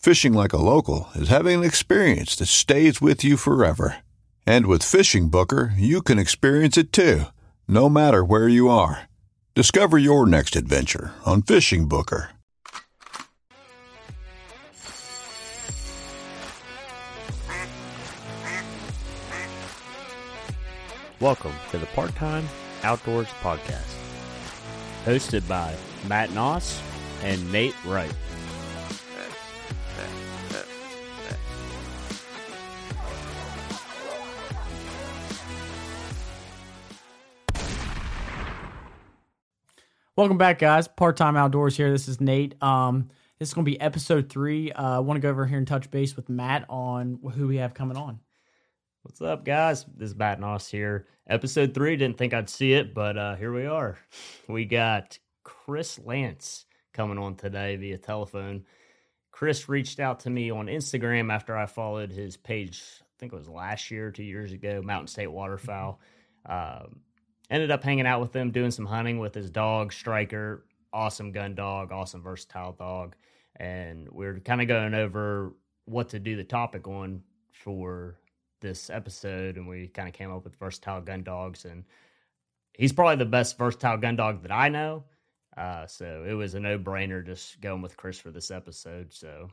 Fishing like a local is having an experience that stays with you forever. And with Fishing Booker, you can experience it too, no matter where you are. Discover your next adventure on Fishing Booker. Welcome to the Part Time Outdoors Podcast, hosted by Matt Noss and Nate Wright. Welcome back, guys. Part time outdoors here. This is Nate. Um, this is going to be episode three. Uh, I want to go over here and touch base with Matt on who we have coming on. What's up, guys? This is Matt Noss here. Episode three. Didn't think I'd see it, but uh, here we are. We got Chris Lance coming on today via telephone. Chris reached out to me on Instagram after I followed his page. I think it was last year, two years ago. Mountain State Waterfowl. Um, ended up hanging out with them, doing some hunting with his dog, Striker. Awesome gun dog, awesome versatile dog. And we are kind of going over what to do the topic on for this episode. And we kind of came up with versatile gun dogs. And he's probably the best versatile gun dog that I know. Uh, so it was a no brainer just going with Chris for this episode. So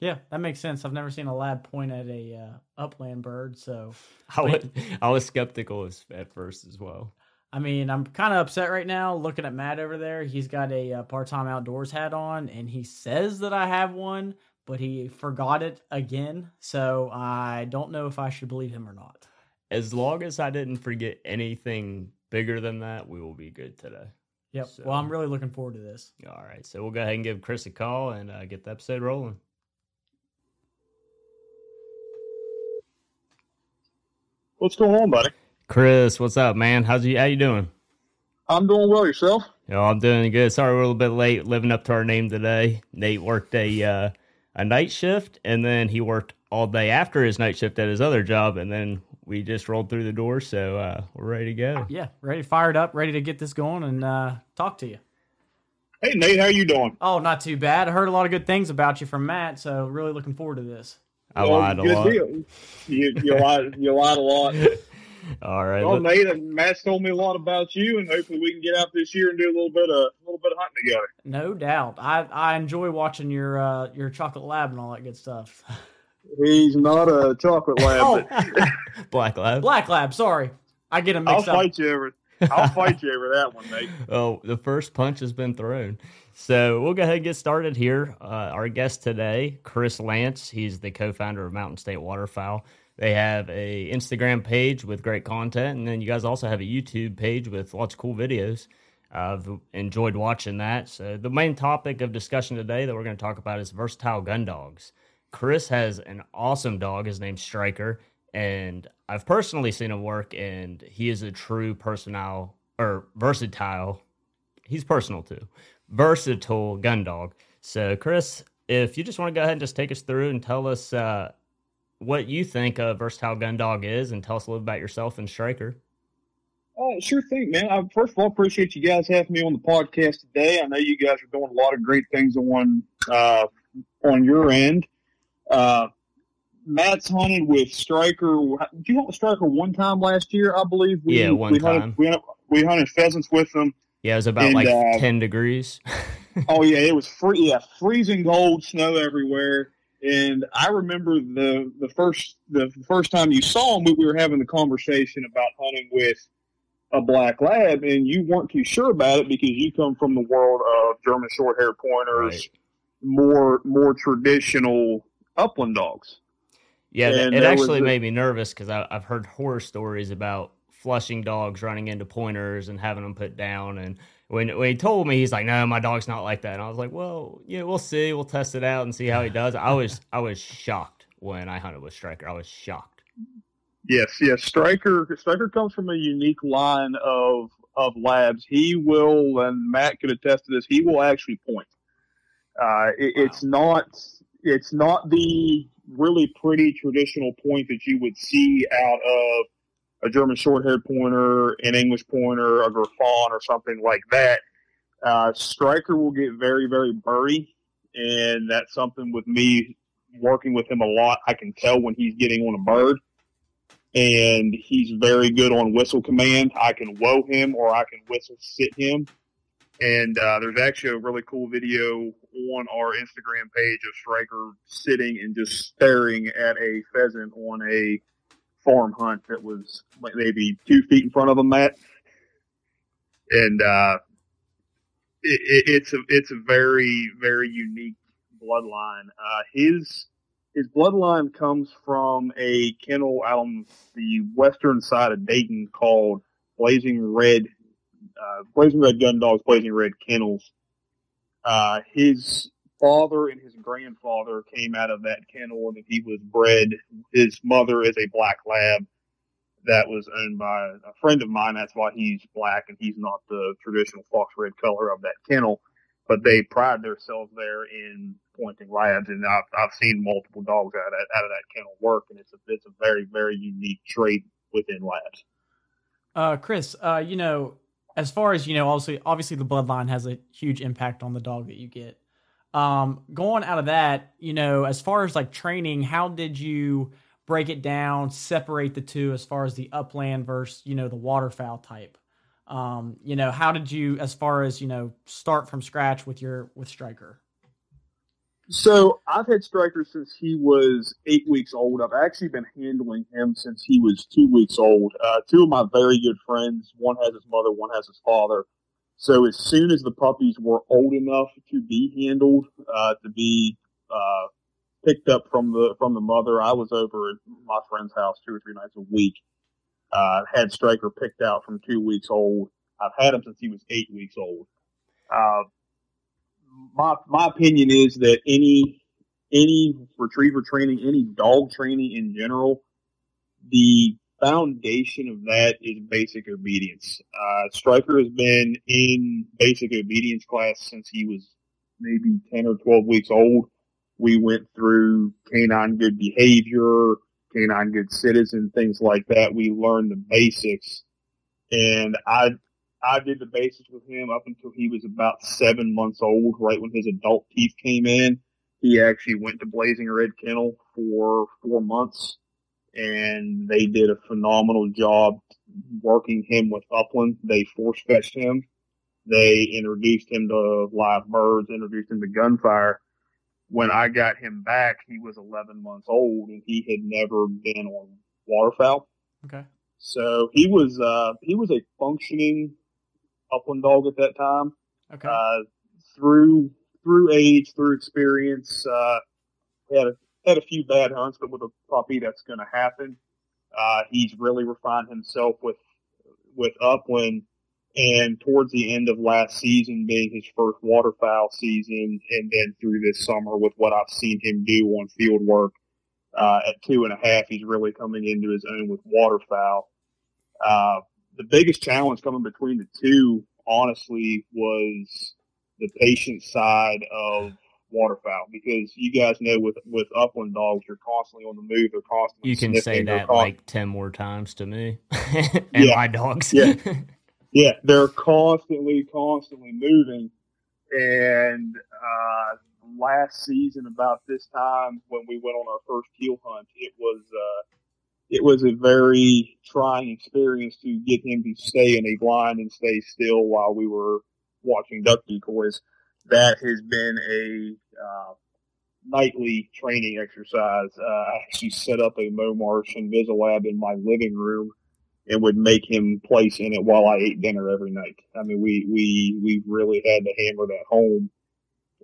Yeah, that makes sense. I've never seen a lad point at a uh, upland bird, so I, was, I was skeptical as, at first as well. I mean, I'm kind of upset right now looking at Matt over there. He's got a uh, part-time outdoors hat on, and he says that I have one, but he forgot it again. So I don't know if I should believe him or not. As long as I didn't forget anything bigger than that, we will be good today. Yep. So- Well, I'm really looking forward to this. All right, so we'll go ahead and give Chris a call and uh, get the episode rolling. What's going on, buddy? Chris, what's up, man? How's you? How you doing? I'm doing well. Yourself? Oh, I'm doing good. Sorry, we're a little bit late living up to our name today. Nate worked a uh, a night shift, and then he worked all day after his night shift at his other job, and then we just rolled through the door. So uh, we're ready to go. Yeah, ready, fired up, ready to get this going and uh, talk to you. Hey, Nate. How you doing? Oh, not too bad. I heard a lot of good things about you from Matt, so really looking forward to this. I Well, lied a lot. deal. You, you lied. You lied a lot. All right, Well, let- Nate and Matt's told me a lot about you, and hopefully we can get out this year and do a little bit of a little bit of hunting together. No doubt. I, I enjoy watching your uh, your chocolate lab and all that good stuff. He's not a chocolate lab. oh, Black Lab. black lab. Sorry, I get them I'll mixed up. fight you over. I'll fight you over that one, Nate. Oh, the first punch has been thrown. So we'll go ahead and get started here. Uh, our guest today, Chris Lance. He's the co-founder of Mountain State Waterfowl. They have a Instagram page with great content, and then you guys also have a YouTube page with lots of cool videos. I've enjoyed watching that. So the main topic of discussion today that we're going to talk about is versatile gun dogs. Chris has an awesome dog. His name's Striker, and I've personally seen him work, and he is a true personal or versatile. He's personal too, versatile gun dog. So, Chris, if you just want to go ahead and just take us through and tell us uh, what you think a versatile gun dog is, and tell us a little about yourself and Striker. Oh, sure thing, man. I, first of all, appreciate you guys having me on the podcast today. I know you guys are doing a lot of great things on uh, on your end. Uh, Matt's hunted with Striker. Did you hunt with Striker one time last year? I believe. We, yeah, one we time. Hunted, we, hunted, we hunted pheasants with them. Yeah, it was about and, like uh, ten degrees. oh yeah, it was free. Yeah, freezing cold, snow everywhere. And I remember the the first the first time you saw him, we were having the conversation about hunting with a black lab, and you weren't too sure about it because you come from the world of German short hair pointers, right. more more traditional upland dogs. Yeah, and it actually made me nervous because I've heard horror stories about flushing dogs running into pointers and having them put down. And when when he told me, he's like, "No, my dog's not like that." And I was like, "Well, yeah, we'll see. We'll test it out and see how he does." I was I was shocked when I hunted with Striker. I was shocked. Yes, yes. Striker Striker comes from a unique line of of labs. He will, and Matt could attest to this. He will actually point. Uh, it, wow. It's not it's not the really pretty traditional point that you would see out of a German short-haired pointer, an English pointer, a Griffon, or something like that. Uh, Striker will get very, very birdy, and that's something with me working with him a lot. I can tell when he's getting on a bird and he's very good on whistle command. I can whoa him or I can whistle sit him. And uh, there's actually a really cool video on our Instagram page of Striker sitting and just staring at a pheasant on a farm hunt that was maybe two feet in front of him, Matt. And uh, it, it's a it's a very very unique bloodline. Uh, his his bloodline comes from a kennel out on the western side of Dayton called Blazing Red, uh, Blazing Red Gun Dogs, Blazing Red Kennels. Uh, his father and his grandfather came out of that kennel and he was bred. His mother is a black lab that was owned by a friend of mine. That's why he's black and he's not the traditional fox red color of that kennel. But they pride themselves there in pointing labs, and I've, I've seen multiple dogs out of, out of that kennel work, and it's a it's a very very unique trait within labs. Uh, Chris, uh, you know, as far as you know, obviously obviously the bloodline has a huge impact on the dog that you get. Um, going out of that, you know, as far as like training, how did you break it down, separate the two as far as the upland versus you know the waterfowl type? Um, you know, how did you, as far as you know, start from scratch with your with Striker? So I've had Striker since he was eight weeks old. I've actually been handling him since he was two weeks old. Uh, two of my very good friends, one has his mother, one has his father. So as soon as the puppies were old enough to be handled, uh, to be uh, picked up from the from the mother, I was over at my friend's house two or three nights a week. Uh, had Striker picked out from two weeks old. I've had him since he was eight weeks old. Uh, my my opinion is that any any retriever training, any dog training in general, the foundation of that is basic obedience. Uh, Striker has been in basic obedience class since he was maybe 10 or 12 weeks old. We went through canine good behavior, canine good citizen, things like that. We learned the basics. And I I did the basics with him up until he was about seven months old, right when his adult teeth came in. He actually went to Blazing Red Kennel for four months, and they did a phenomenal job working him with Upland. They force fetched him. They introduced him to live birds, introduced him to gunfire. When I got him back, he was 11 months old, and he had never been on waterfowl. Okay. So he was uh, he was a functioning upland dog at that time. Okay. Uh, through through age, through experience, uh, had a, had a few bad hunts, but with a puppy, that's going to happen. Uh, he's really refined himself with with upland, and towards the end of last season, being his first waterfowl season, and then through this summer with what I've seen him do on field work. Uh, at two and a half, he's really coming into his own with waterfowl. Uh, the biggest challenge coming between the two, honestly, was the patient side of waterfowl because you guys know with with upland dogs, you're constantly on the move. They're constantly you can say that like 10 more times to me and Yeah. my dogs Yeah. yeah, they're constantly, constantly moving. And uh, last season, about this time when we went on our first teal hunt, it was uh, it was a very trying experience to get him to stay in a blind and stay still while we were watching duck decoys. That has been a uh, nightly training exercise. Uh, I actually set up a Momarsh Invisilab in my living room and would make him place in it while I ate dinner every night. I mean, we we we really had to hammer that home,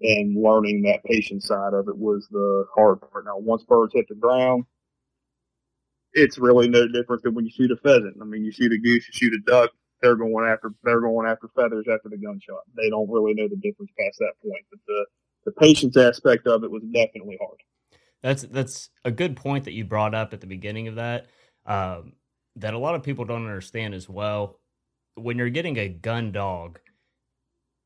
and learning that patient side of it was the hard part. Now, once birds hit the ground, it's really no different than when you shoot a pheasant. I mean, you shoot a goose, you shoot a duck. They're going after they're going after feathers after the gunshot. They don't really know the difference past that point. But the the patience aspect of it was definitely hard. That's that's a good point that you brought up at the beginning of that. Um, that a lot of people don't understand as well. When you're getting a gun dog,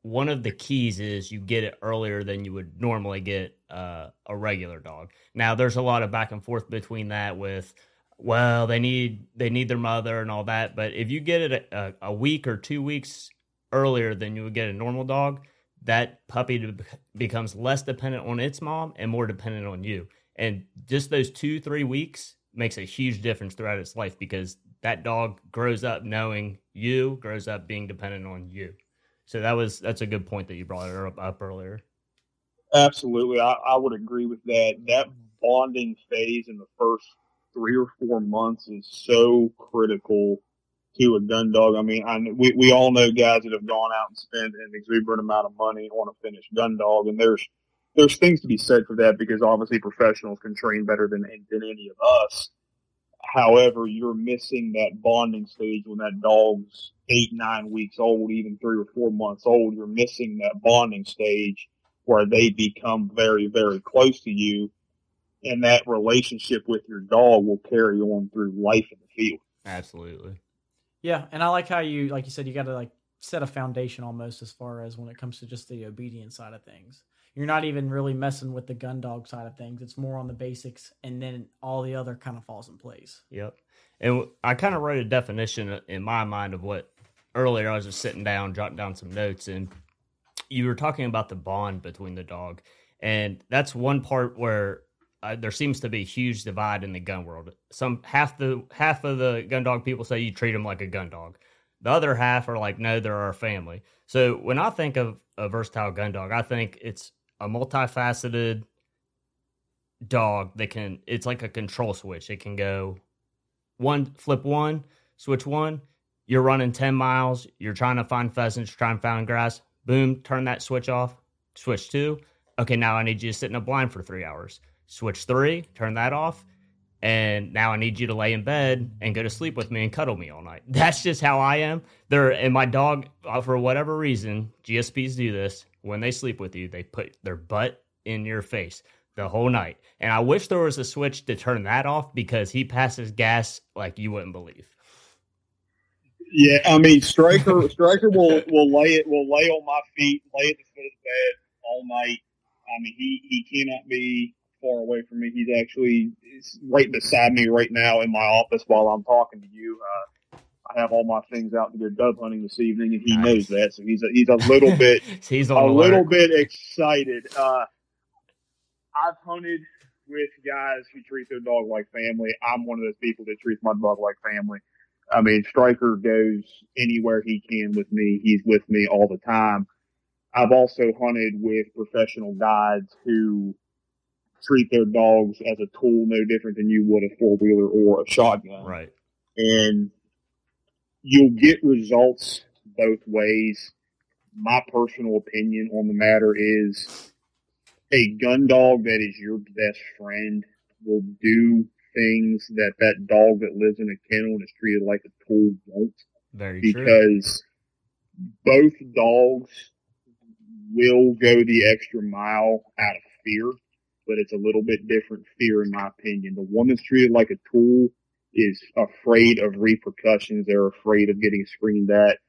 one of the keys is you get it earlier than you would normally get uh, a regular dog. Now, there's a lot of back and forth between that with, well, they need they need their mother and all that. But if you get it a, a week or two weeks earlier than you would get a normal dog, that puppy becomes less dependent on its mom and more dependent on you. And just those two, three weeks makes a huge difference throughout its life because that dog grows up knowing you, grows up being dependent on you. So that was that's a good point that you brought up, up earlier. Absolutely, I, I would agree with that. That bonding phase in the first three or four months is so critical to a gun dog. I mean, I, we we all know guys that have gone out and spent an exuberant amount of money on a finished gun dog, and there's there's things to be said for that because obviously professionals can train better than than any of us. However, you're missing that bonding stage when that dog's eight, nine weeks old, even three or four months old. You're missing that bonding stage where they become very, very close to you. And that relationship with your dog will carry on through life in the field. Absolutely. Yeah, and I like how you, like you said, you got to like set a foundation almost as far as when it comes to just the obedience side of things. You're not even really messing with the gun dog side of things. It's more on the basics, and then all the other kind of falls in place. Yep. And I kind of wrote a definition in my mind of what earlier I was just sitting down, jotting down some notes, and you were talking about the bond between the dog. And that's one part where uh, there seems to be a huge divide in the gun world. Some half the half of the gun dog people say you treat them like a gun dog. The other half are like, no, they're our family. So when I think of a versatile gun dog, I think it's a multifaceted dog that can. It's like a control switch. It can go one, flip one, switch one. You're running ten miles. You're trying to find pheasants. Trying to find grass. Boom, turn that switch off. Switch two. Okay, now I need you to sit in a blind for three hours switch three, turn that off, and now I need you to lay in bed and go to sleep with me and cuddle me all night. That's just how I am. There and my dog, uh, for whatever reason, GSPs do this. When they sleep with you, they put their butt in your face the whole night. And I wish there was a switch to turn that off because he passes gas like you wouldn't believe. Yeah, I mean, Striker Striker will will lay it will lay on my feet, lay at the foot of the bed all night. I mean, he he cannot be far away from me. He's actually he's right beside me right now in my office while I'm talking to you. Uh, I have all my things out to go dove hunting this evening, and he Nice. knows that, so he's a, he's a little bit He's a alert. little bit excited. Uh, I've hunted with guys who treat their dog like family. I'm one of those people that treats my dog like family. I mean, Striker goes anywhere he can with me. He's with me all the time. I've also hunted with professional guides who treat their dogs as a tool no different than you would a four wheeler or a shotgun Right. and you'll get results both ways. My personal opinion on the matter is a gun dog that is your best friend will do things that that dog that lives in a kennel and is treated like a tool won't Very true. because both dogs will go the extra mile out of fear, but it's a little bit different fear in my opinion. The one that's treated like a tool is afraid of repercussions. They're afraid of getting screamed at.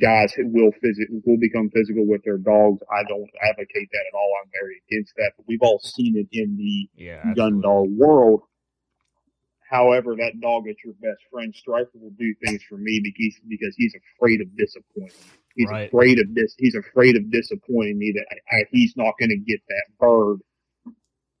guys who will physic will become physical with their dogs. I don't advocate that at all. I'm very against that. But we've all seen it in the Yeah, gun dog world. However, that dog is your best friend. Striker will do things for me because because he's afraid of disappointing. He's Right. afraid of this. He's afraid of disappointing me that I, I, he's not going to get that bird.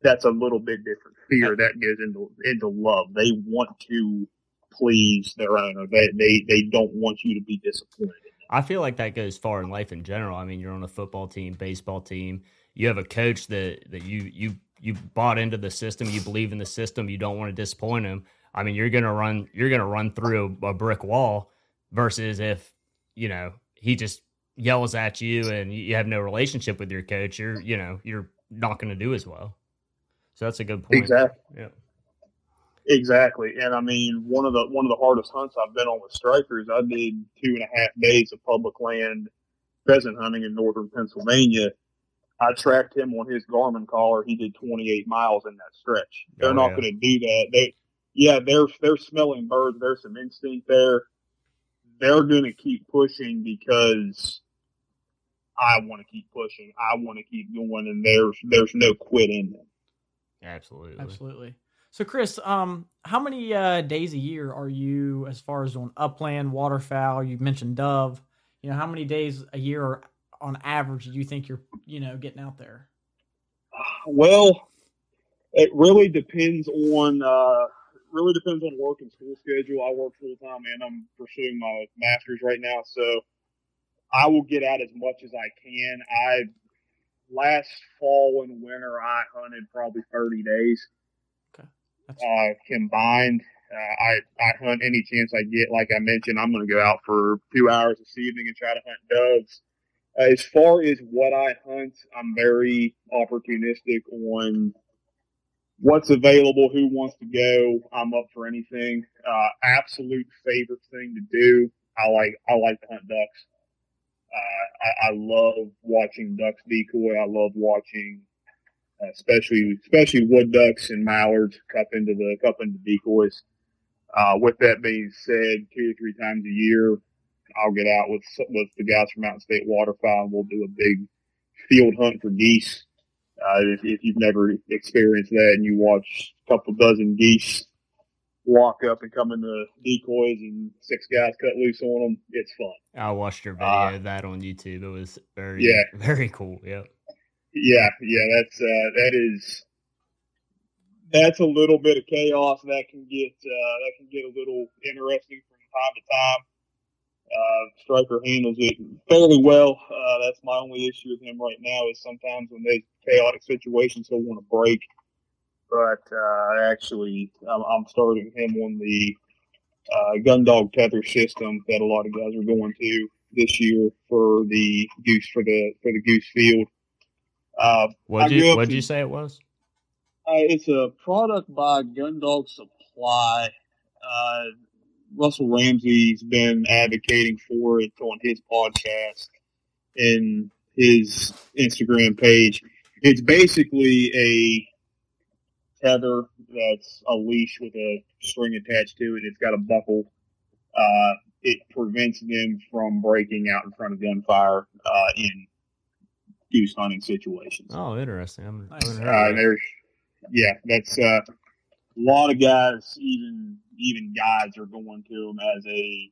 That's a little bit different. Fear that goes into into love. They want to please their owner. They they they don't want you to be disappointed. I feel like that goes far in life in general. I mean, you're on a football team, baseball team. You have a coach that that you you you bought into the system. You believe in the system. You don't want to disappoint him. I mean, you're gonna run you're gonna run through a, a brick wall. Versus if you know he just yells at you and you have no relationship with your coach, you're you know you're not going to do as well. So that's a good point. Exactly. Yeah. Exactly, and I mean one of the one of the hardest hunts I've been on with strikers. I did two and a half days of public land pheasant hunting in northern Pennsylvania. I tracked him on his Garmin collar. He did 28 miles in that stretch. They're Oh, not yeah. going to do that. They, yeah, they're they're smelling birds. There's some instinct there. They're going to keep pushing because I want to keep pushing. I want to keep going, and there's there's no quit in them. Absolutely. Absolutely. So, Chris, um, how many uh, days a year are you as far as on upland, waterfowl? You mentioned dove. You know, how many days a year are, on average do you think you're, you know, getting out there? Well, it really depends on uh, really depends on work and school schedule. I work full time and I'm pursuing my master's right now, so I will get out as much as I can. Last fall and winter I hunted probably 30 days That's uh, combined. Uh, I I hunt any chance I get. Like I mentioned, I'm going to go out for two hours this evening and try to hunt doves. Uh, as far as what I hunt, I'm very opportunistic on what's available, who wants to go. I'm up for anything. Uh, absolute favorite thing to do. I like I like to hunt ducks. Uh, I, I love watching ducks decoy. I love watching uh, especially especially wood ducks and mallards cup into the cup into decoys. Uh, with that being said, two or three times a year, I'll get out with with the guys from Mountain State Waterfowl we'll do a big field hunt for geese. Uh, if, if you've never experienced that and you watch a couple dozen geese walk up and come into decoys and six guys cut loose on them, it's fun. I watched your video Uh, of that on YouTube. It was very, Yeah. very cool. Yep. Yeah, yeah, that's uh, that is that's a little bit of chaos that can get uh, that can get a little interesting from time to time. Uh, Striker handles it fairly well. Uh, that's my only issue with him right now is sometimes when there's chaotic situations he'll want to break. But uh, actually, I'm, I'm starting him on the uh, gun dog tether system that a lot of guys are going to this year for the goose for the for the goose field. Uh, what did you What'd in- you say it was? uh, it's a product by Gundog Supply. Uh, Russell Ramsey's been advocating for it on his podcast and his Instagram page. It's basically a tether that's a leash with a string attached to it. It's got a buckle. Uh, it prevents them from breaking out in front of gunfire uh, in goose hunting situations. Oh, interesting. I'm, Nice. haven't Uh, that. there's, yeah, that's uh, a lot of guys, even even guys, are going to them as a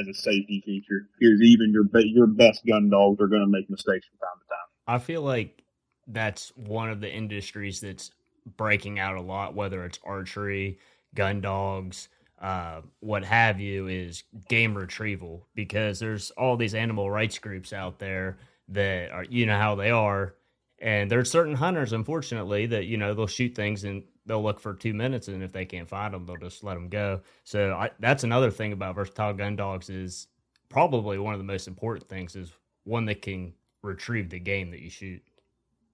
as a safety feature because even your your best gun dogs are going to make mistakes from time to time. I feel like that's one of the industries that's breaking out a lot, whether it's archery, gun dogs, uh, what have you, is game retrieval because there's all these animal rights groups out there that are, you know, how they are. And there's certain hunters, unfortunately, that, you know, they'll shoot things and they'll look for two minutes. And if they can't find them, they'll just let them go. So I, that's another thing about versatile gun dogs is probably one of the most important things is one that can retrieve the game that you shoot.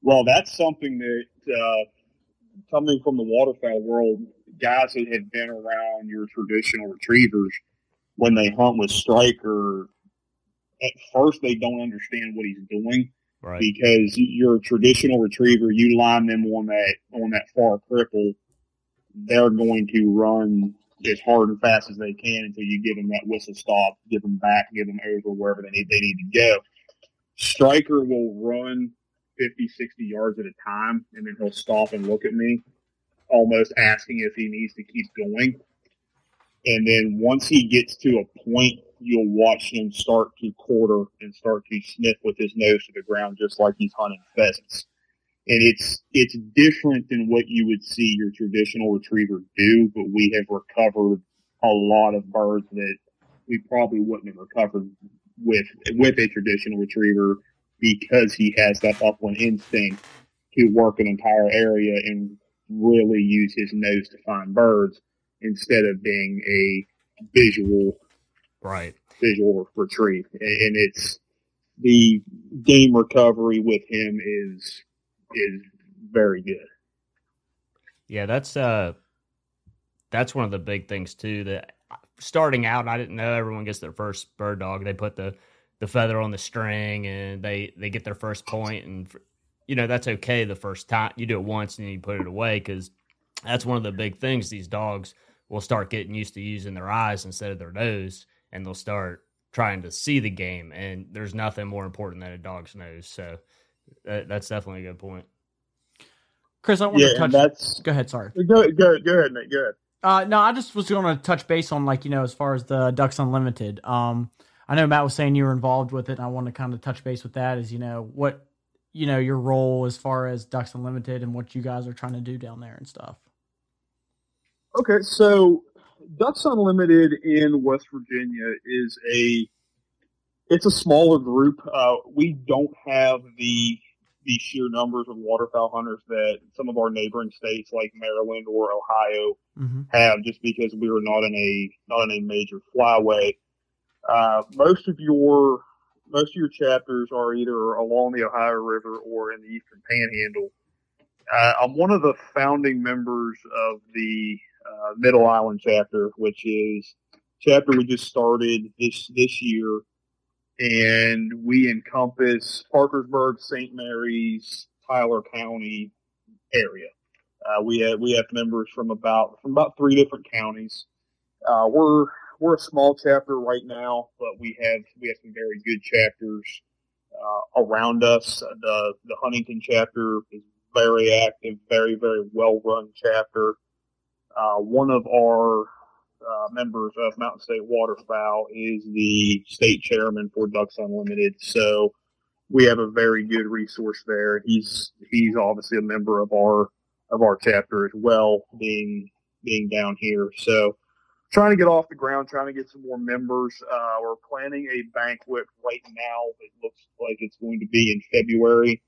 Well, that's something that uh, coming from the waterfowl world, guys that have been around your traditional retrievers when they hunt with striker, at first they don't understand what he's doing. Right. because a traditional retriever, you line them on that on that far cripple, they're going to run as hard and fast as they can until you give them that whistle stop, give them back, give them over wherever they need, they need to go. Striker will run 50, 60 yards at a time, and then he'll stop and look at me, almost asking if he needs to keep going. And then once he gets to a point, you'll watch him start to quarter and start to sniff with his nose to the ground, just like he's hunting pheasants. And it's it's different than what you would see your traditional retriever do, but we have recovered a lot of birds that we probably wouldn't have recovered with with a traditional retriever because he has that upland instinct to work an entire area and really use his nose to find birds instead of being a visual right visual retrieve. And it's the game recovery with him is is very good. Yeah, that's uh that's one of the big things too that starting out I didn't know everyone gets their first bird dog. They put the the feather on the string and they they get their first point and you know that's okay the first time you do it once and then you put it away because that's one of the big things these dogs will start getting used to using their eyes instead of their nose and they'll start trying to see the game and there's nothing more important than a dog's nose. So that, that's definitely a good point. Chris i want yeah, to touch that's go ahead sorry. Go, go, go ahead mate go ahead. Uh, no, I just was going to touch base on like you know as far as the Ducks Unlimited. Um, I know Matt was saying you were involved with it. and I want to kind of touch base with that. Is you know what you know your role as far as Ducks Unlimited and what you guys are trying to do down there and stuff. Okay, so Ducks Unlimited in West Virginia is a it's a smaller group. Uh, we don't have the the sheer numbers of waterfowl hunters that some of our neighboring states like Maryland or Ohio mm-hmm. have, just because we are not in a not in a major flyway. Uh, most of your most of your chapters are either along the Ohio River or in the Eastern Panhandle. Uh, I'm one of the founding members of the uh, Middle Island chapter, which is chapter we just started this this year, and we encompass Parkersburg, St. Mary's, Tyler County area. Uh, we have we have members from about from about three different counties. Uh, we're we're a small chapter right now, but we have we have some very good chapters uh, around us. The the Huntington chapter is very active, very very well run chapter. Uh, one of our uh, members of Mountain State Waterfowl is the state chairman for Ducks Unlimited, so we have a very good resource there. He's he's obviously a member of our of our chapter as well, being being down here. So trying to get off the ground, trying to get some more members. Uh, we're planning a banquet right now. It looks like it's going to be in February.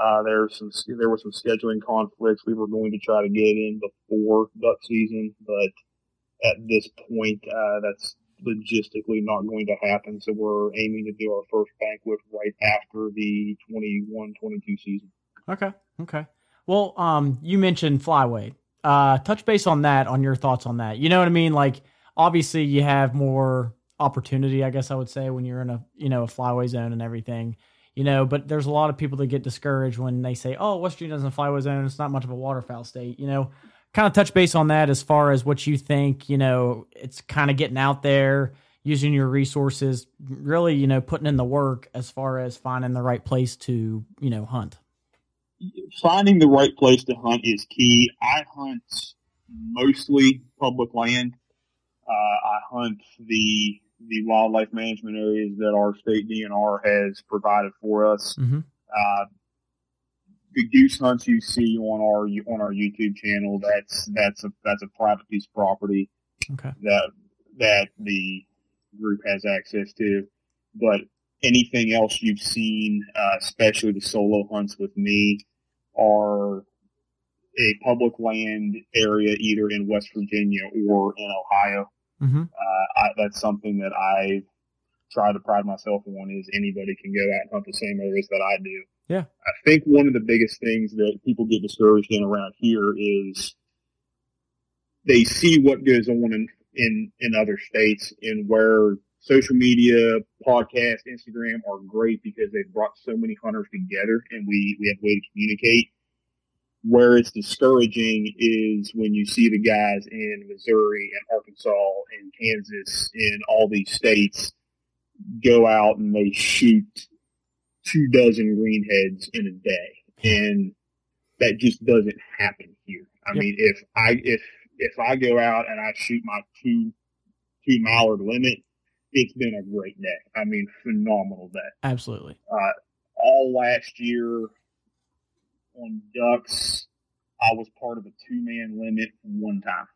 Uh, there's some there were some scheduling conflicts. We were going to try to get in before duck season, but at this point, uh, that's logistically not going to happen. So we're aiming to do our first banquet right after the 21-22 season. Okay. Okay. Well, um, you mentioned flyway uh, touch base on that, on your thoughts on that. You know what I mean? Like, obviously, you have more opportunity, I guess I would say, when you're in a you know a flyway zone and everything. You know, but there's a lot of people that get discouraged when they say, "Oh, West Virginia doesn't flyway zone; it's not much of a waterfowl state." You know, kind of touch base on that as far as what you think. You know, it's kind of getting out there, using your resources, really, you know, putting in the work as far as finding the right place to you know hunt finding the right place to hunt is key. I hunt mostly public land. Uh, I hunt the the wildlife management areas that our state DNR has provided for us. Mm-hmm. Uh, the goose hunts you see on our on our YouTube channel that's that's a that's a private piece of property okay. that that the group has access to. But anything else you've seen, uh, especially the solo hunts with me, are a public land area either in West Virginia or in Ohio. Mm-hmm. Uh, I, that's something that I try to pride myself on is anybody can go out and hunt the same areas that I do. Yeah. I think one of the biggest things that people get discouraged in around here is they see what goes on in, in, in other states and where social media, podcast, Instagram are great because they've brought so many hunters together and we, we have a way to communicate. Where it's discouraging is when you see the guys in Missouri and Arkansas and Kansas and all these states go out and they shoot two dozen greenheads in a day. And that just doesn't happen here. I yep. mean, if I, if, if I go out and I shoot my two, two mallard limit, it's been a great day. I mean, phenomenal day. Absolutely. Uh, all last year on ducks, I was part of a two man limit one time.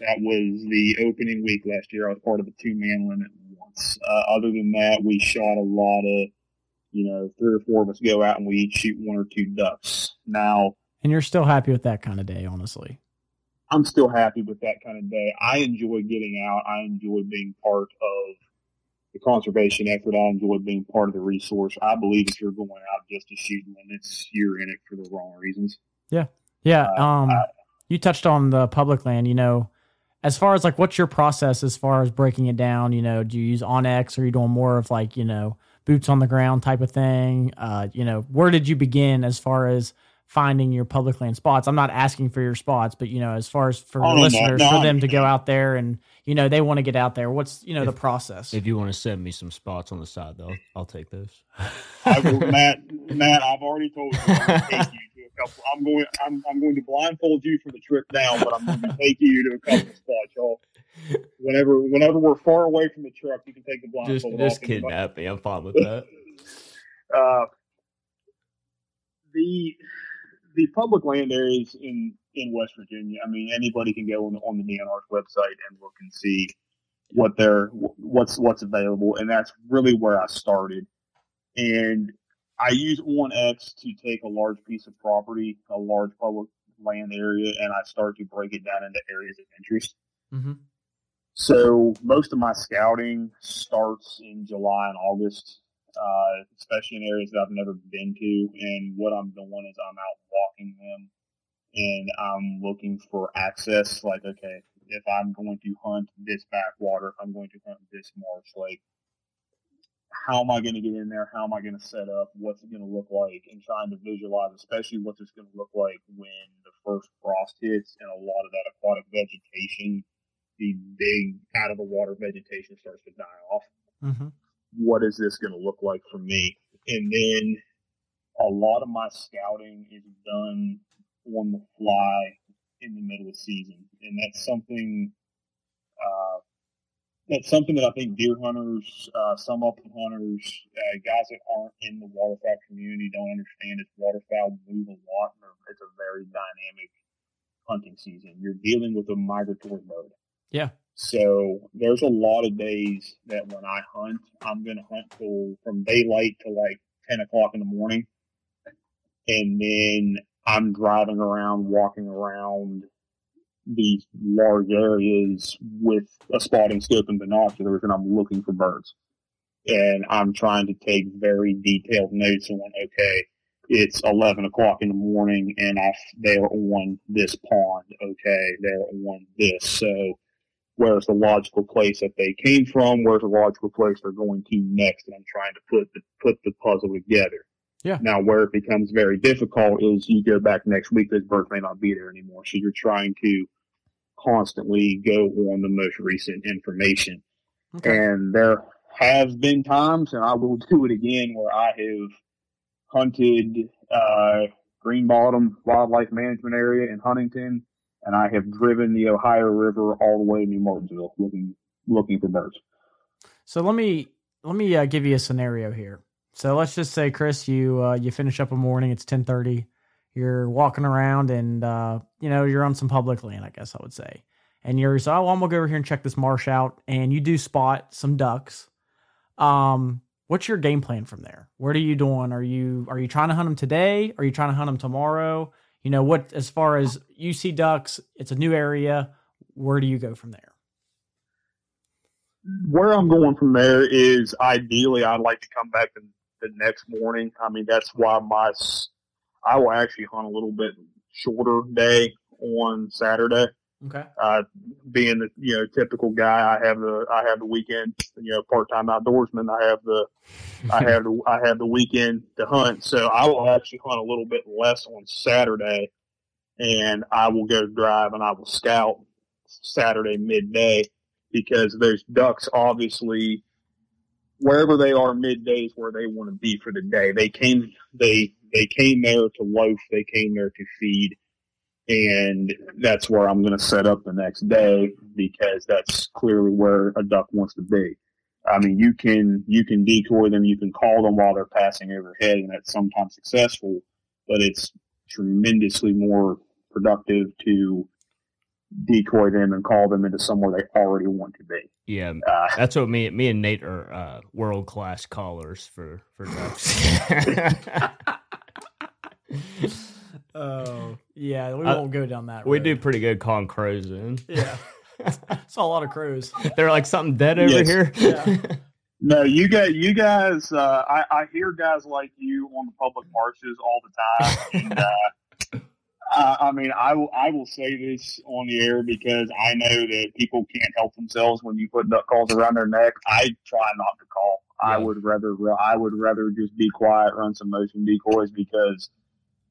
That was the opening week last year. I was part of a two man limit once. Uh, other than that, we shot a lot of, you know, three or four of us go out and we each shoot one or two ducks. Now, and you're still happy with that kind of day, honestly. I'm still happy with that kind of day. I enjoy getting out. I enjoy being part of the conservation effort. I enjoy being part of the resource. I believe if you're going out just to shoot limits, you're in it for the wrong reasons. Yeah. Yeah. Uh, um, I, you touched on the public land, you know, as far as like, what's your process as far as breaking it down? You know, do you use onX or are you doing more of like, you know, boots on the ground type of thing? Uh, you know, where did you begin as far as finding your public land spots. I'm not asking for your spots, but you know, as far as for oh, listeners, no, no, for them to go out there and you know they want to get out there. What's you know if, the process? If you want to send me some spots on the side, though, I'll take those. I will, Matt, Matt, I've already told you. I'm, you couple, I'm going. I'm, I'm going to blindfold you for the trip down, but I'm going to take you to a couple spots, y'all. Whenever, whenever we're far away from the truck, you can take the blindfold just, off. Just kidnap me. I'm fine with that. uh, the the public land areas in in West Virginia. I mean, anybody can go on the, on the DNR's website and look and see what they're what's what's available, and that's really where I started. And I use onX to take a large piece of property, a large public land area, and I start to break it down into areas of interest. Mm-hmm. So most of my scouting starts in July and August uh, especially in areas that I've never been to. And what I'm doing is I'm out walking them and I'm looking for access. Like, okay, if I'm going to hunt this backwater, if I'm going to hunt this marsh, like, how am I going to get in there? How am I going to set up? What's it going to look like? And trying to visualize, especially what's it's going to look like when the first frost hits and a lot of that aquatic vegetation, the big out of the water vegetation starts to die off. Mm-hmm what is this going to look like for me? And then a lot of my scouting is done on the fly in the middle of season, and that's something. Uh, that's something that I think deer hunters, uh, some upland hunters, uh, guys that aren't in the waterfowl community don't understand. Is waterfowl move a lot. It's a very dynamic hunting season. You're dealing with a migratory bird. Yeah. So there's a lot of days that when I hunt, I'm going to hunt till from daylight to like 10 o'clock in the morning. And then I'm driving around, walking around these large areas with a spotting scope and binoculars and I'm looking for birds. And I'm trying to take very detailed notes on, okay, it's 11 o'clock in the morning and I, they're on this pond. Okay. They're on this. So where's the logical place that they came from, where's the logical place they're going to next, and I'm trying to put the put the puzzle together. Yeah. Now, where it becomes very difficult is you go back next week, those birds may not be there anymore. So you're trying to constantly go on the most recent information. Okay. And there have been times, and I will do it again, where I have hunted uh, Green Bottom Wildlife Management Area in Huntington and I have driven the Ohio River all the way to New Martinsville looking looking for birds. So let me let me uh, give you a scenario here. So let's just say, Chris, you uh, you finish up a morning. It's ten thirty. You're walking around, and uh, you know you're on some public land. I guess I would say, and you're so oh, I'm gonna go over here and check this marsh out. And you do spot some ducks. Um, what's your game plan from there? What are you doing? Are you are you trying to hunt them today? Are you trying to hunt them tomorrow? You know what as far as see ducks it's a new area. Where do you go from there? Where i'm going from there is ideally i'd like to come back the, the next morning. I mean that's why my i will actually hunt a little bit shorter day on saturday Okay. Uh, being the you know typical guy, I have the I have the weekend you know part time outdoorsman. I have the I have the I have the weekend to hunt, so I will actually hunt a little bit less on Saturday, and I will go drive and I will scout Saturday midday because those ducks obviously wherever they are midday is where they want to be for the day. They came they they came there to loaf, they came there to feed, and that's where I'm going to set up the next day because that's clearly where a duck wants to be. I mean, you can you can decoy them, you can call them while they're passing overhead, and that's sometimes successful, but it's tremendously more productive to decoy them and call them into somewhere they already want to be. Yeah, Uh, that's what me me and Nate are uh, world class callers for for ducks. Oh, yeah. We Uh, won't go down that. Route. We road. do pretty good calling crows in. Yeah. Saw a lot of crows. They're like something dead over Yes. here. Yeah. No, you got you guys. Uh, I, I hear guys like you on the public marches all the time. And, uh, I, I mean, I will I will say this on the air because I know that people can't help themselves when you put duck calls around their neck. I try not to call. I would rather I would rather just be quiet, run some motion decoys because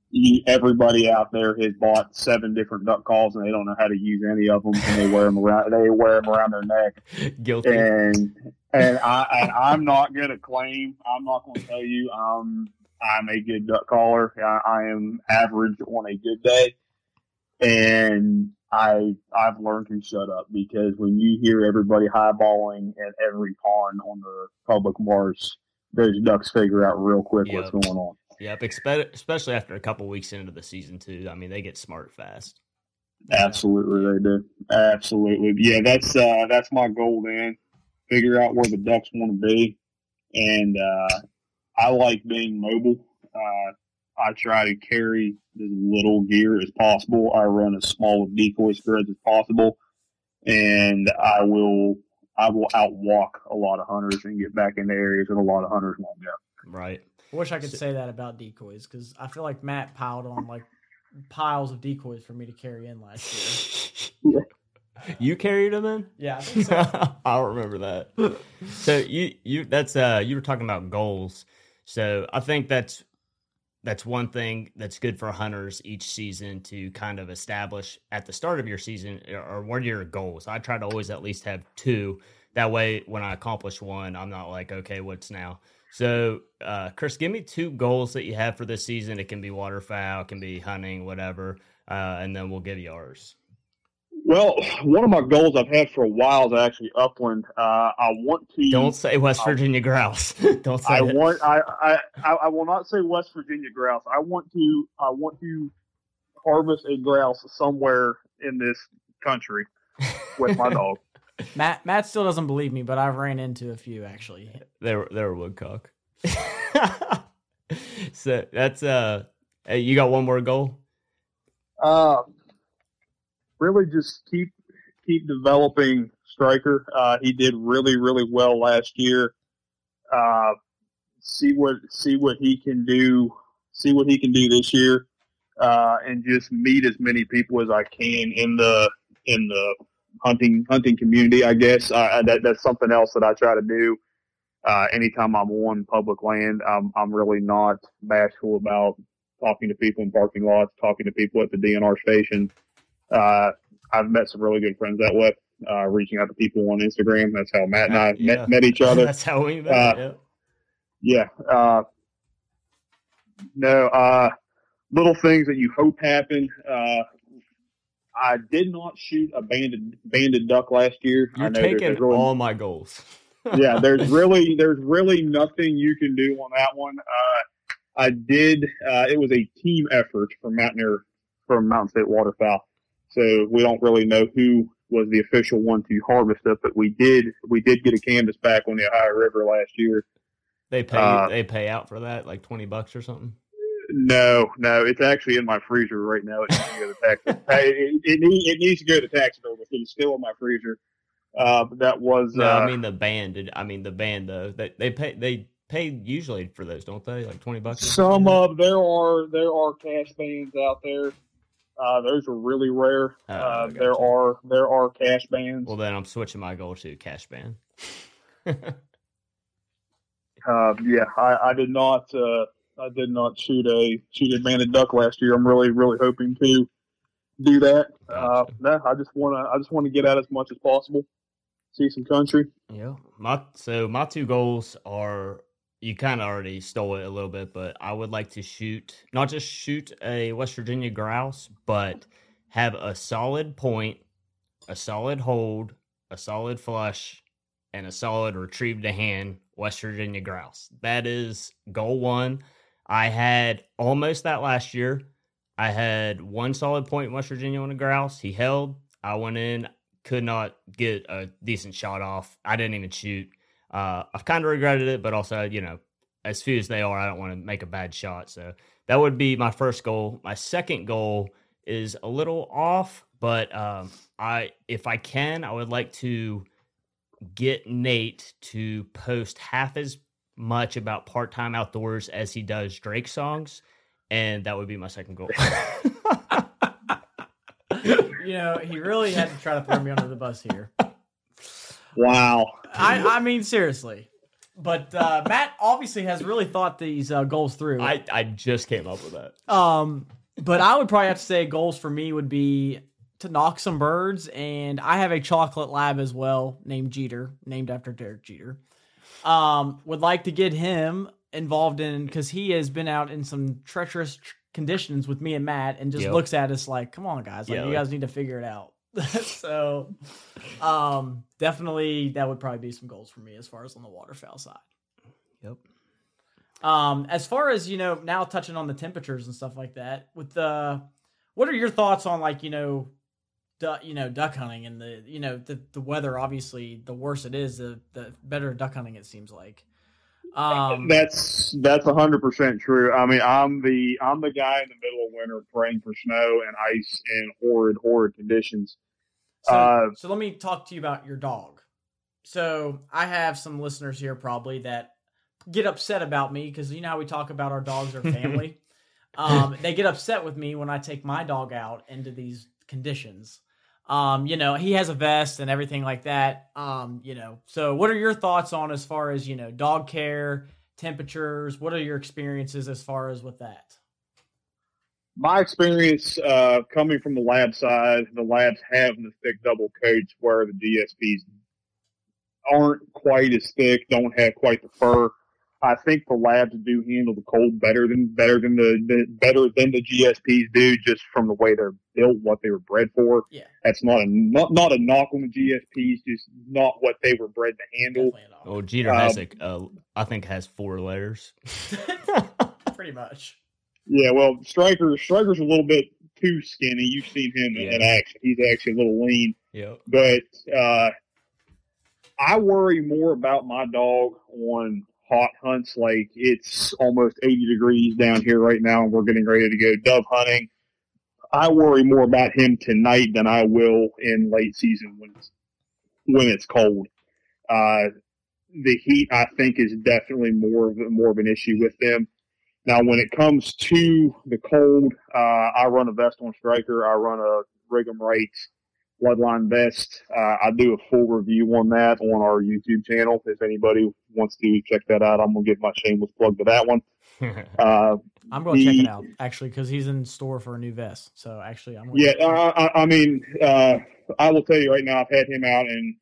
you, everybody out there has bought seven different duck calls and they don't know how to use any of them and they wear them around they wear them around their neck Guilty. and and I and I'm not gonna claim. I'm not gonna tell you I'm I'm a good duck caller. I, I am average on a good day, and I I've learned to shut up because when you hear everybody highballing at every pond on the public marsh, those ducks figure out real quick what's going on. Yep, expe- especially after a couple weeks into the season too. I mean, they get smart fast. Absolutely, they do. Absolutely, yeah. That's uh, that's my goal. Then figure out where the ducks want to be, and uh, I like being mobile. Uh, I try to carry as little gear as possible. I run as small of decoy spreads as possible, and I will I will outwalk a lot of hunters and get back into areas that a lot of hunters won't go. Right. I wish I could say that about decoys because I feel like Matt piled on like piles of decoys for me to carry in last year. you carried them in? Yeah, I think so. I don't remember that. so you you that's uh you were talking about goals. So I think that's that's one thing that's good for hunters each season to kind of establish at the start of your season or what are your goals. I try to always at least have two. That way when I accomplish one, I'm not like, okay, what's now? So, uh, Chris, give me two goals that you have for this season. It can be waterfowl, it can be hunting, whatever, uh, and then we'll give you ours. Well, one of my goals I've had for a while is actually upland. Uh, I want to Don't say West Virginia grouse. Don't say I it. want I, I I I will not say West Virginia grouse. I want to I want to harvest a grouse somewhere in this country with my dog. Matt Matt still doesn't believe me, but I've ran into a few actually. They're they're a woodcock. so that's uh, hey, you got one more goal. Uh, really just keep keep developing Striker. Uh, he did really really well last year. Uh, see what see what he can do. See what he can do this year, uh, and just meet as many people as I can in the in the hunting hunting community. I guess uh, that that's something else that I try to do. Uh, anytime I'm on public land, I'm I'm really not bashful about talking to people in parking lots, talking to people at the DNR station. Uh, I've met some really good friends that way. Uh, reaching out to people on Instagram. That's how Matt and I Yeah. met, met each other. That's how we met. Uh, yeah. Yeah. Uh, no, uh, little things that you hope happen. Uh, I did not shoot a banded banded duck last year. I You're know there- taking really, all my goals. yeah, there's really there's really nothing you can do on that one. Uh, I did. Uh, it was a team effort from Mountaineer from Mountain State Waterfowl, so we don't really know who was the official one to harvest it, but we did we did get a canvasback on the Ohio River last year. They pay Uh, they pay out for that, like twenty bucks or something. No, no, it's actually in my freezer right now. It needs to go to tax. it, it, it needs to go to taxidermist. It's still in my freezer. Uh, that was. No, uh, I mean the band. I mean the band though. They they pay they pay usually for those, don't they? Like twenty bucks. some of there are there are cash bands out there. Uh, those are really rare. Oh, uh, there gotcha. are there are cash bands. Well, then I'm switching my goal to cash band. Uh, yeah, I, I did not. Uh, I did not shoot a shoot a banded duck last year. I'm really really hoping to do that. Uh, no, I just want to. I just want to get out as much as possible, see some country. Yeah. My so my two goals are you kind of already stole it a little bit, but I would like to shoot not just shoot a West Virginia grouse, but have a solid point, a solid hold, a solid flush, and a solid retrieve to hand West Virginia grouse. That is goal one. I had almost that last year. I had one solid point in West Virginia on a grouse. He held. I went in, could not get a decent shot off. I didn't even shoot. Uh, I've kind of regretted it, but also, you know, as few as they are, I don't want to make a bad shot. So that would be my first goal. My second goal is a little off, but um, I, if I can, I would like to get Nate to post half as much about part time outdoors as he does Drake songs, and that would be my second goal. you know, he really had to try to throw me under the bus here. Wow. I, I mean, seriously. But uh, Matt obviously has really thought these uh, goals through. I, I just came up with that. Um, but I would probably have to say goals for me would be to knock some birds, and I have a chocolate lab as well named Jeter, named after Derek Jeter. Um, would like to get him involved in because he has been out in some treacherous tr- conditions with me and Matt, and just Yep. looks at us like, "Come on, guys, like Yeah, you guys need to figure it out." so, um, definitely that would probably be some goals for me as far as on the waterfowl side. Yep. Um, as far as you know, now touching on the temperatures and stuff like that, with the, what are your thoughts on like you know, du- you know, duck hunting and the you know the the weather? Obviously, the worse it is, the the better duck hunting it seems like. Um, That's that's hundred percent true. I mean, I'm the I'm the guy in the middle of winter praying for snow and ice and horrid horrid conditions. So, Uh, so let me talk to you about your dog. So I have some listeners here probably that get upset about me because you know how we talk about our dogs are family. um, they get upset with me when I take my dog out into these conditions. Um, you know, he has a vest and everything like that. Um, you know, so what are your thoughts on as far as you know dog care, temperatures? What are your experiences as far as with that? my experience uh, coming from the lab side, the labs have the thick double coats where the GSPs aren't quite as thick, don't have quite the fur. I think the labs do handle the cold better than better than the, the better than the GSPs do, just from the way they're built, what they were bred for. Yeah. that's not a not, not a knock on the GSPs, just not what they were bred to handle. Definitely. Well, Jeter Um, has a, uh, I think has four layers. Pretty much. Yeah, well, Striker Striker's a little bit too skinny. You've seen him in, in action; he's actually a little lean. Yep. but uh, I worry more about my dog on hot hunts. Like it's almost 80 degrees down here right now, and we're getting ready to go dove hunting. I worry more about him tonight than I will in late season when it's when it's cold. Uh, the heat, I think, is definitely more of, more of an issue with them. Now, when it comes to the cold, uh, I run a vest on striker. I run a Rig'em Right Bloodline Vest. Uh, I do a full review on that on our YouTube channel. If anybody wants to check that out, I'm gonna give my shameless plug to that one. Uh, I'm going to check it out actually because he's in store for a new vest. So actually, I'm gonna yeah, I, I, I mean, uh, I will tell you right now, I've had him out in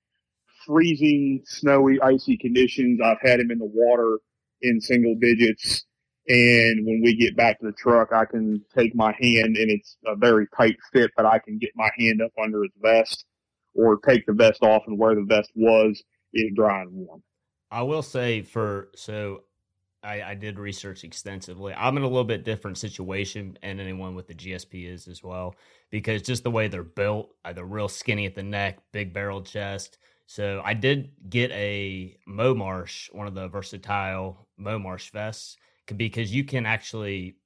freezing, snowy, icy conditions. I've had him in the water in single digits. And when we get back to the truck, I can take my hand and it's a very tight fit, but I can get my hand up under his vest or take the vest off and where the vest was is dry and warm. I will say for so I, I did research extensively. I'm in a little bit different situation, and anyone with the GSP is as well, because just the way they're built, uh, they're real skinny at the neck, big barrel chest. So I did get a Momarsh, one of the versatile Momarsh vests, because you can actually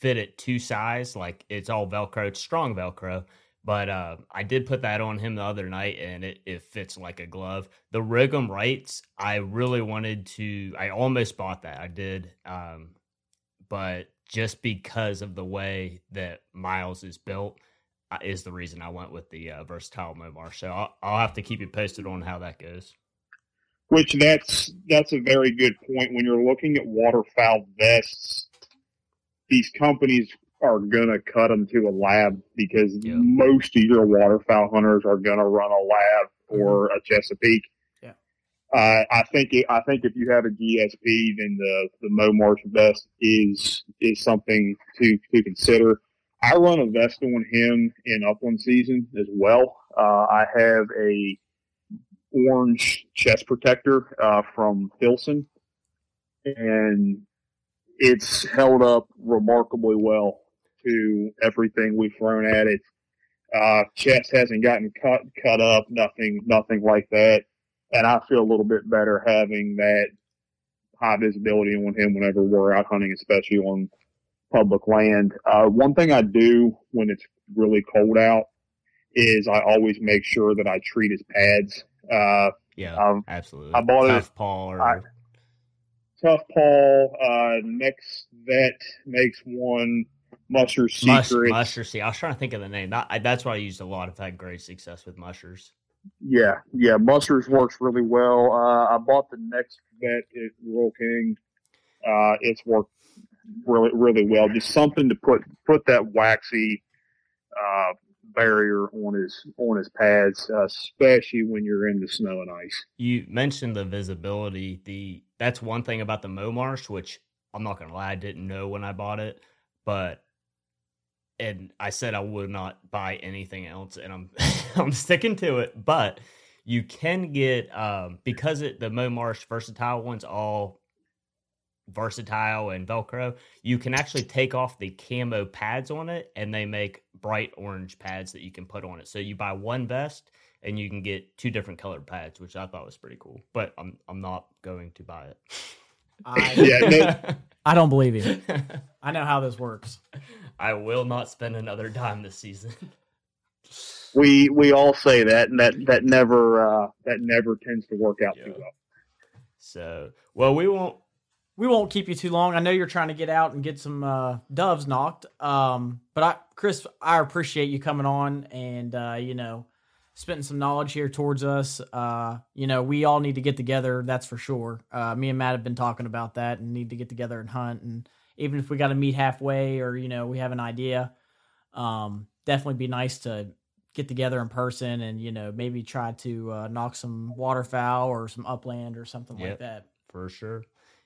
fit it two size, like it's all Velcro, it's strong Velcro. But uh, I did put that on him the other night, and it, it fits like a glove. The Rig'em Rights, I really wanted to. I almost bought that. I did, um, but just because of the way that Miles is built, uh, is the reason I went with the uh, versatile Momar. So I'll, I'll have to keep you posted on how that goes. Which that's that's a very good point. When you're looking at waterfowl vests, these companies are gonna cut them to a lab because Yeah. most of your waterfowl hunters are gonna run a lab or a Chesapeake. Yeah. Uh, I think it, I think if you have a GSP, then the the Momarsh vest is is something to to consider. I run a vest on him in upland season as well. Uh, I have a orange chest protector uh, from Filson, and it's held up remarkably well to everything we've thrown at it. Uh, chest hasn't gotten cut cut up, nothing nothing like that, and I feel a little bit better having that high visibility on him whenever we're out hunting, especially on public land. Uh, one thing I do when it's really cold out is I always make sure that I treat his pads. Uh, Yeah, Um, absolutely. I bought it- Tough paw or I- Tough Paul, uh, next vet makes one Musher mush, Secret. musher. See, I was trying to think of the name. That, I, that's what I used a lot. I've had great success with mushers. Yeah, yeah, Musher's works really well. Uh, I bought the next vet at Rural King. Uh, it's worked really, really well. Just something to put put that waxy uh, barrier on his on his pads, uh, especially when you're in the snow and ice. You mentioned the visibility. The that's one thing about the Momarsh, which I'm not gonna lie, I didn't know when I bought it, but and I said I would not buy anything else, and I'm I'm sticking to it. But you can get um because it the Momarsh versatile ones all versatile and velcro you can actually take off the camo pads on it and they make bright orange pads that you can put on it so you buy one vest and you can get two different colored pads which i thought was pretty cool but i'm i'm not going to buy it I, Yeah, no, I don't believe you. I know how this works. i will not spend another dime this season we we all say that, and that that never uh, that never tends to work out too well. so well we won't we won't keep you too long. I know you're trying to get out and get some uh, doves knocked. Um, but I, Chris, I appreciate you coming on and uh, you know, spitting some knowledge here towards us. Uh, you know, we all need to get together. That's for sure. Uh, me and Matt have been talking about that and need to get together and hunt. And even if we got to meet halfway or you know we have an idea, um, definitely be nice to get together in person and you know maybe try to uh, knock some waterfowl or some upland or something Yep. like that. for sure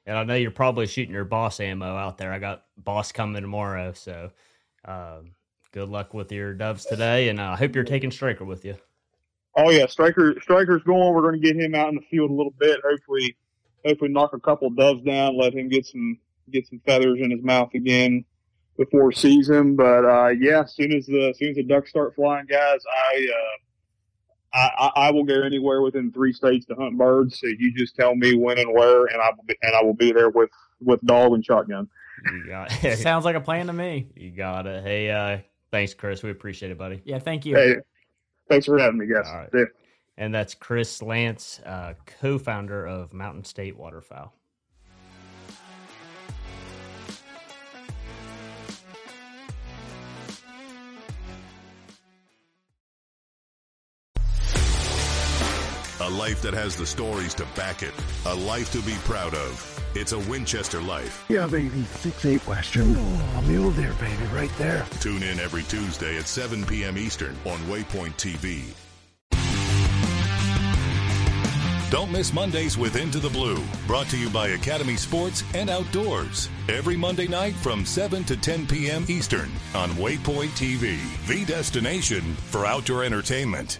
and i know you're probably shooting your boss ammo out there i got boss coming tomorrow so um, good luck with your doves today and i hope you're taking striker with you Oh yeah, striker striker's going. We're going to get him out in the field a little bit. Hopefully, hopefully knock a couple doves down. Let him get some get some feathers in his mouth again before season. But uh, yeah, as soon as the as soon as the ducks start flying, guys, I uh, I, I I will go anywhere within three states to hunt birds. So you just tell me when and where, and I will be, and I will be there with with dog and shotgun. you got Sounds like a plan to me. you got it hey uh thanks chris we appreciate it buddy Yeah, thank you. Hey, thanks for having me, guys. All right. See and that's chris lance uh, co-founder of mountain state waterfowl life that has the stories to back it. A life to be proud of. It's a Winchester life. Yeah, baby. Six eight Western. Oh, mule deer, baby, right there. Tune in every Tuesday at 7 p.m. Eastern on Waypoint TV. Don't miss Mondays with Into the Blue, brought to you by Academy Sports and Outdoors. Every Monday night from 7 to 10 p.m. Eastern on Waypoint TV, the destination for outdoor entertainment.